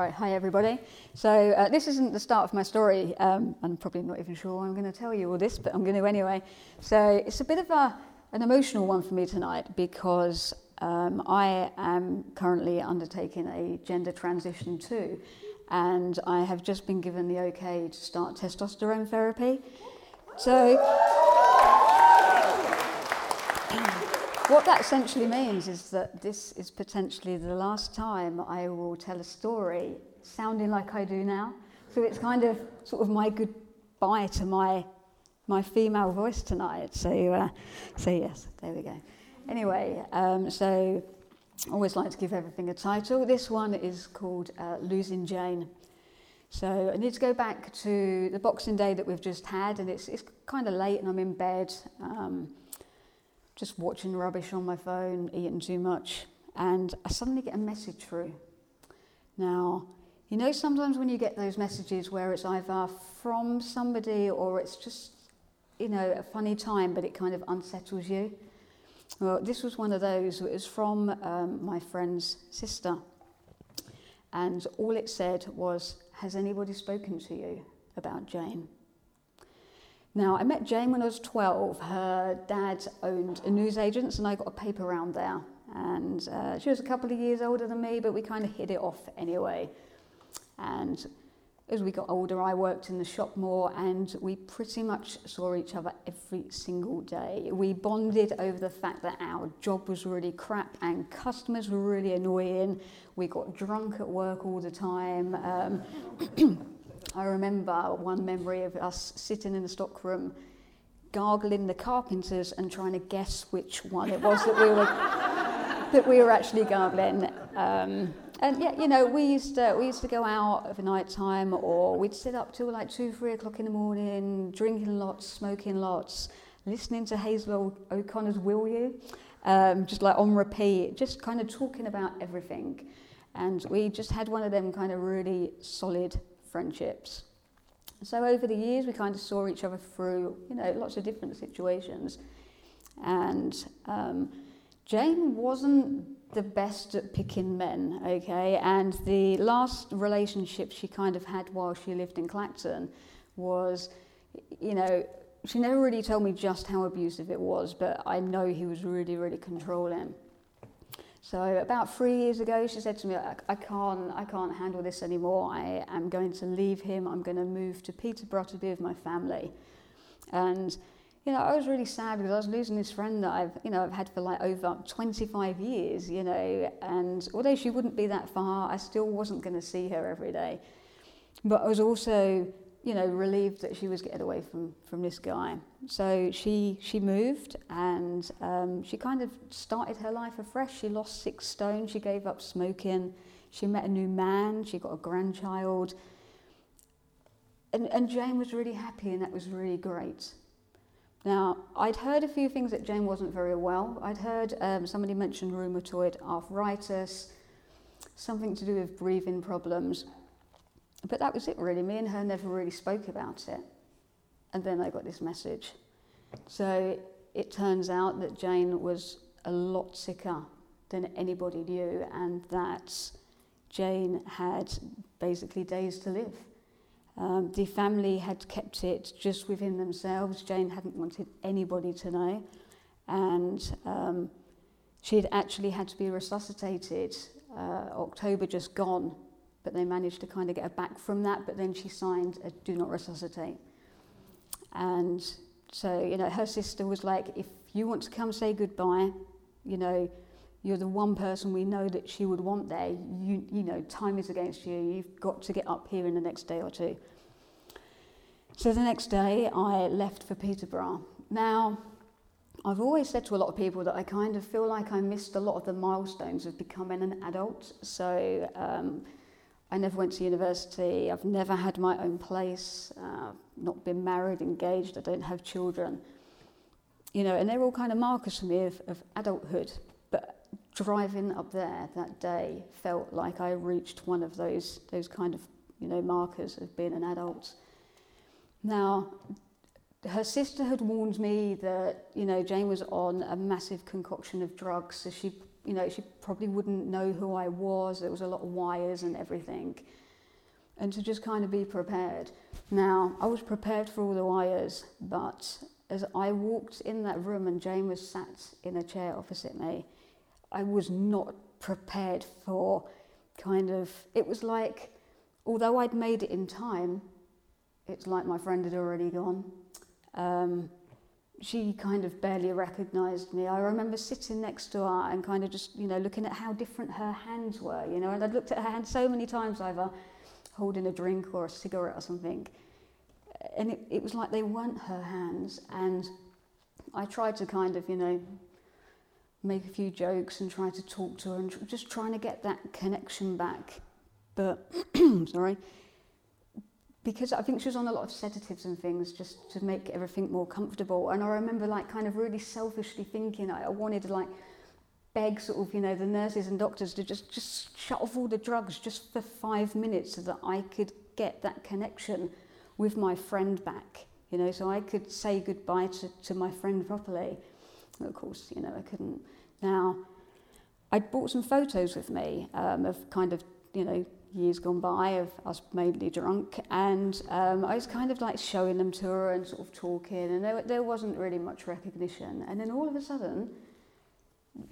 Right, hi everybody. So uh, this isn't the start of my story. Um, I'm probably not even sure I'm going to tell you all this, but I'm going to anyway. So it's a bit of a, an emotional one for me tonight because um, I am currently undertaking a gender transition too, and I have just been given the okay to start testosterone therapy. So. What that essentially means is that this is potentially the last time I will tell a story sounding like I do now. So it's kind of sort of my goodbye to my my female voice tonight. So uh, so yes, there we go. Anyway, um, so I always like to give everything a title. This one is called uh, Losing Jane. So I need to go back to the Boxing Day that we've just had, and it's it's kind of late, and I'm in bed. Um, just watching rubbish on my phone, eating too much, and I suddenly get a message through. Now, you know, sometimes when you get those messages where it's either from somebody or it's just, you know, a funny time, but it kind of unsettles you. Well, this was one of those. It was from um, my friend's sister. And all it said was, Has anybody spoken to you about Jane? Now, I met Jane when I was 12. Her dad owned a newsagent's, and I got a paper round there. And uh, she was a couple of years older than me, but we kind of hit it off anyway. And as we got older, I worked in the shop more, and we pretty much saw each other every single day. We bonded over the fact that our job was really crap and customers were really annoying. We got drunk at work all the time. Um, I remember one memory of us sitting in the stockroom, gargling the carpenters and trying to guess which one it was that we were that we were actually gargling. Um, and yeah, you know, we used to we used to go out of a night time, or we'd sit up till like two, three o'clock in the morning, drinking lots, smoking lots, listening to Hazel O'Connor's "Will You," um, just like on repeat, just kind of talking about everything. And we just had one of them kind of really solid friendships. So over the years, we kind of saw each other through, you know, lots of different situations. And um, Jane wasn't the best at picking men, okay? And the last relationship she kind of had while she lived in Clacton was, you know, she never really told me just how abusive it was, but I know he was really, really controlling. So about three years ago, she said to me, I, can't, I can't handle this anymore. I am going to leave him. I'm going to move to Peterborough to be with my family. And, you know, I was really sad because I was losing this friend that I've, you know, I've had for like over 25 years, you know, and although she wouldn't be that far, I still wasn't going to see her every day. But I was also you know, relieved that she was getting away from, from this guy. So she, she moved and um, she kind of started her life afresh. She lost six stone, she gave up smoking, she met a new man, she got a grandchild. And, and Jane was really happy and that was really great. Now, I'd heard a few things that Jane wasn't very well. I'd heard um, somebody mention rheumatoid arthritis, something to do with breathing problems. But that was it really. Me and her never really spoke about it. And then I got this message. So it turns out that Jane was a lot sicker than anybody knew, and that Jane had basically days to live. Um, the family had kept it just within themselves. Jane hadn't wanted anybody to know. And um, she had actually had to be resuscitated uh, October just gone but they managed to kind of get her back from that. But then she signed a do not resuscitate. And so, you know, her sister was like, if you want to come say goodbye, you know, you're the one person we know that she would want there. You, you know, time is against you. You've got to get up here in the next day or two. So the next day, I left for Peterborough. Now, I've always said to a lot of people that I kind of feel like I missed a lot of the milestones of becoming an adult. So um, I never went to university, I've never had my own place, uh, not been married, engaged, I don't have children. You know, and they're all kind of markers for me of, of adulthood. But driving up there that day felt like I reached one of those, those kind of, you know, markers of being an adult. Now, her sister had warned me that, you know, Jane was on a massive concoction of drugs, so she, you know, she probably wouldn't know who I was. There was a lot of wires and everything. And to just kind of be prepared. Now, I was prepared for all the wires, but as I walked in that room and Jane was sat in a chair opposite me, I was not prepared for kind of, it was like, although I'd made it in time, it's like my friend had already gone. Um, she kind of barely recognized me. I remember sitting next to her and kind of just, you know, looking at how different her hands were, you know, and I'd looked at her hands so many times, either holding a drink or a cigarette or something. And it, it was like they weren't her hands. And I tried to kind of, you know, make a few jokes and try to talk to her and tr- just trying to get that connection back. But, sorry, because I think she was on a lot of sedatives and things just to make everything more comfortable. And I remember like kind of really selfishly thinking I, I wanted to like beg sort of, you know, the nurses and doctors to just, just shut off all the drugs just for five minutes so that I could get that connection with my friend back, you know, so I could say goodbye to, to my friend properly. And of course, you know, I couldn't. Now, I'd brought some photos with me um, of kind of, you know, years gone by of us mainly drunk and um, I was kind of like showing them to her and sort of talking and there, there wasn't really much recognition. And then all of a sudden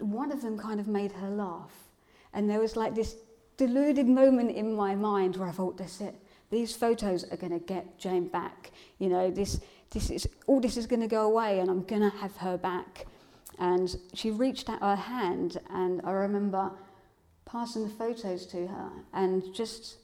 one of them kind of made her laugh and there was like this deluded moment in my mind where I thought that's it. These photos are going to get Jane back. You know this this is all this is going to go away and I'm going to have her back. And she reached out her hand and I remember passing the photos to her and just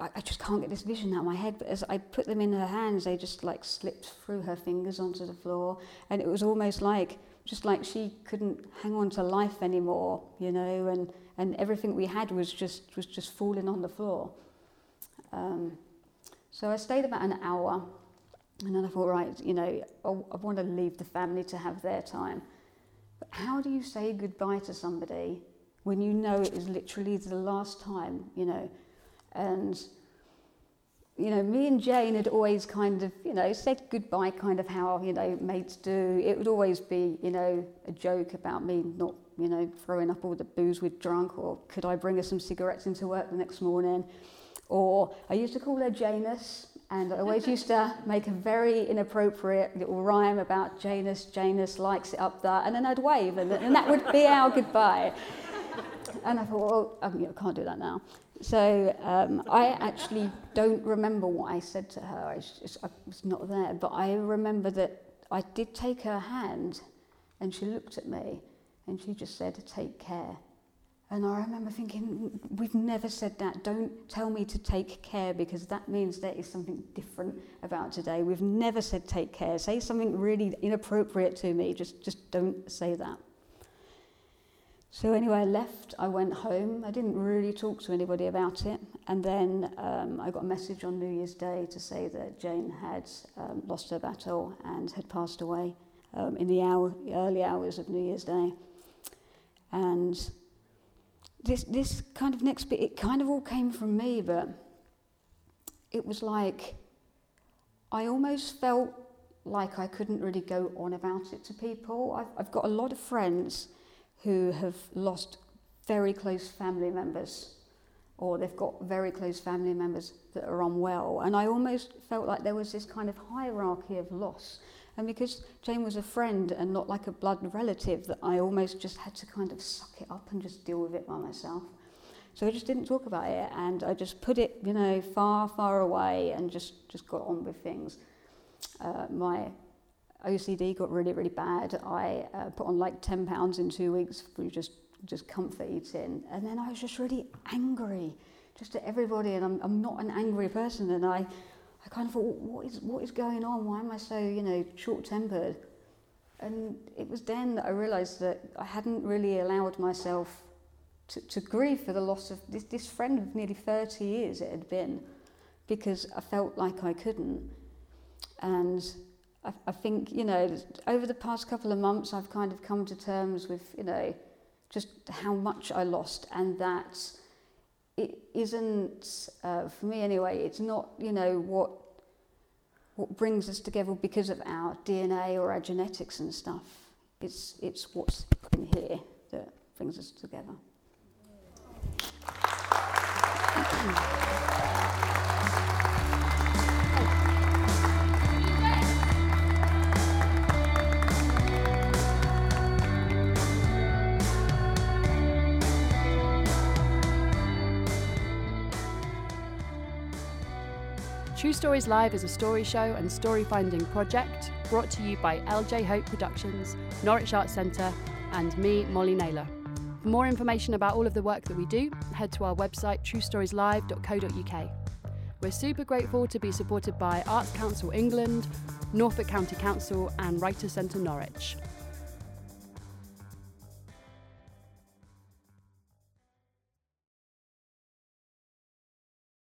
I, I just can't get this vision out of my head but as I put them in her hands they just like slipped through her fingers onto the floor. And it was almost like just like she couldn't hang on to life anymore you know and and everything we had was just was just falling on the floor. Um, so I stayed about an hour and then I thought right you know I, I want to leave the family to have their time. But how do you say goodbye to somebody when you know it is literally the last time, you know. And, you know, me and Jane had always kind of, you know, said goodbye kind of how, you know, mates do. It would always be, you know, a joke about me not, you know, throwing up all the booze we'd drunk or could I bring her some cigarettes into work the next morning. Or I used to call her Janus, and I always used to make a very inappropriate little rhyme about Janus, Janus likes it up there, and then I'd wave, and, and that would be our goodbye and I thought, well, I, mean, I can't do that now. So um, I actually don't remember what I said to her. I, just, I was not there. But I remember that I did take her hand and she looked at me and she just said, take care. And I remember thinking, we've never said that. Don't tell me to take care because that means there is something different about today. We've never said take care. Say something really inappropriate to me. Just, just don't say that. So anyway, I left, I went home. I didn't really talk to anybody about it. And then um, I got a message on New Year's Day to say that Jane had um, lost her battle and had passed away um, in the hour, early hours of New Year's Day. And this, this kind of next bit, it kind of all came from me, but it was like I almost felt like I couldn't really go on about it to people. I've, I've got a lot of friends who have lost very close family members or they've got very close family members that are unwell. And I almost felt like there was this kind of hierarchy of loss. And because Jane was a friend and not like a blood relative, that I almost just had to kind of suck it up and just deal with it by myself. So I just didn't talk about it and I just put it, you know, far, far away and just, just got on with things. Uh, my OCD got really, really bad. I uh, put on like 10 pounds in two weeks through just, just comfort eating. And then I was just really angry just at everybody. And I'm, I'm not an angry person. And I, I kind of thought, what is, what is going on? Why am I so, you know, short-tempered? and it was then that I realised that I hadn't really allowed myself to, to grieve for the loss of this, this friend of nearly 30 years it had been because I felt like I couldn't. And I, I think, you know, over the past couple of months, I've kind of come to terms with, you know, just how much I lost and that it isn't, uh, for me anyway, it's not, you know, what what brings us together because of our DNA or our genetics and stuff. It's, it's what's in here that brings us together. True Stories Live is a story show and story finding project brought to you by LJ Hope Productions, Norwich Arts Centre, and me, Molly Naylor. For more information about all of the work that we do, head to our website truestorieslive.co.uk. We're super grateful to be supported by Arts Council England, Norfolk County Council, and Writers Centre Norwich.